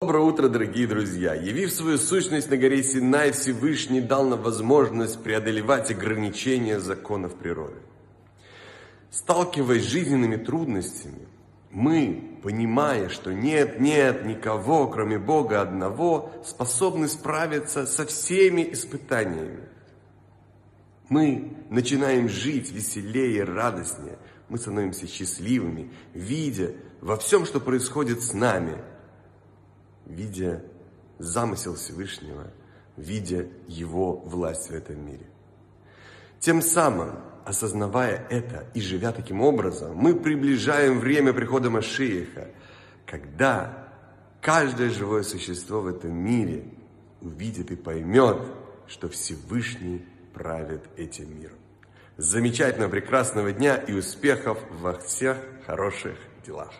Доброе утро, дорогие друзья! Явив свою сущность на горе Синай, Всевышний дал нам возможность преодолевать ограничения законов природы. Сталкиваясь с жизненными трудностями, мы, понимая, что нет, нет никого, кроме Бога одного, способны справиться со всеми испытаниями. Мы начинаем жить веселее, радостнее. Мы становимся счастливыми, видя во всем, что происходит с нами – видя замысел Всевышнего, видя Его власть в этом мире. Тем самым, осознавая это и живя таким образом, мы приближаем время прихода Машииха, когда каждое живое существо в этом мире увидит и поймет, что Всевышний правит этим миром. Замечательного, прекрасного дня и успехов во всех хороших делах.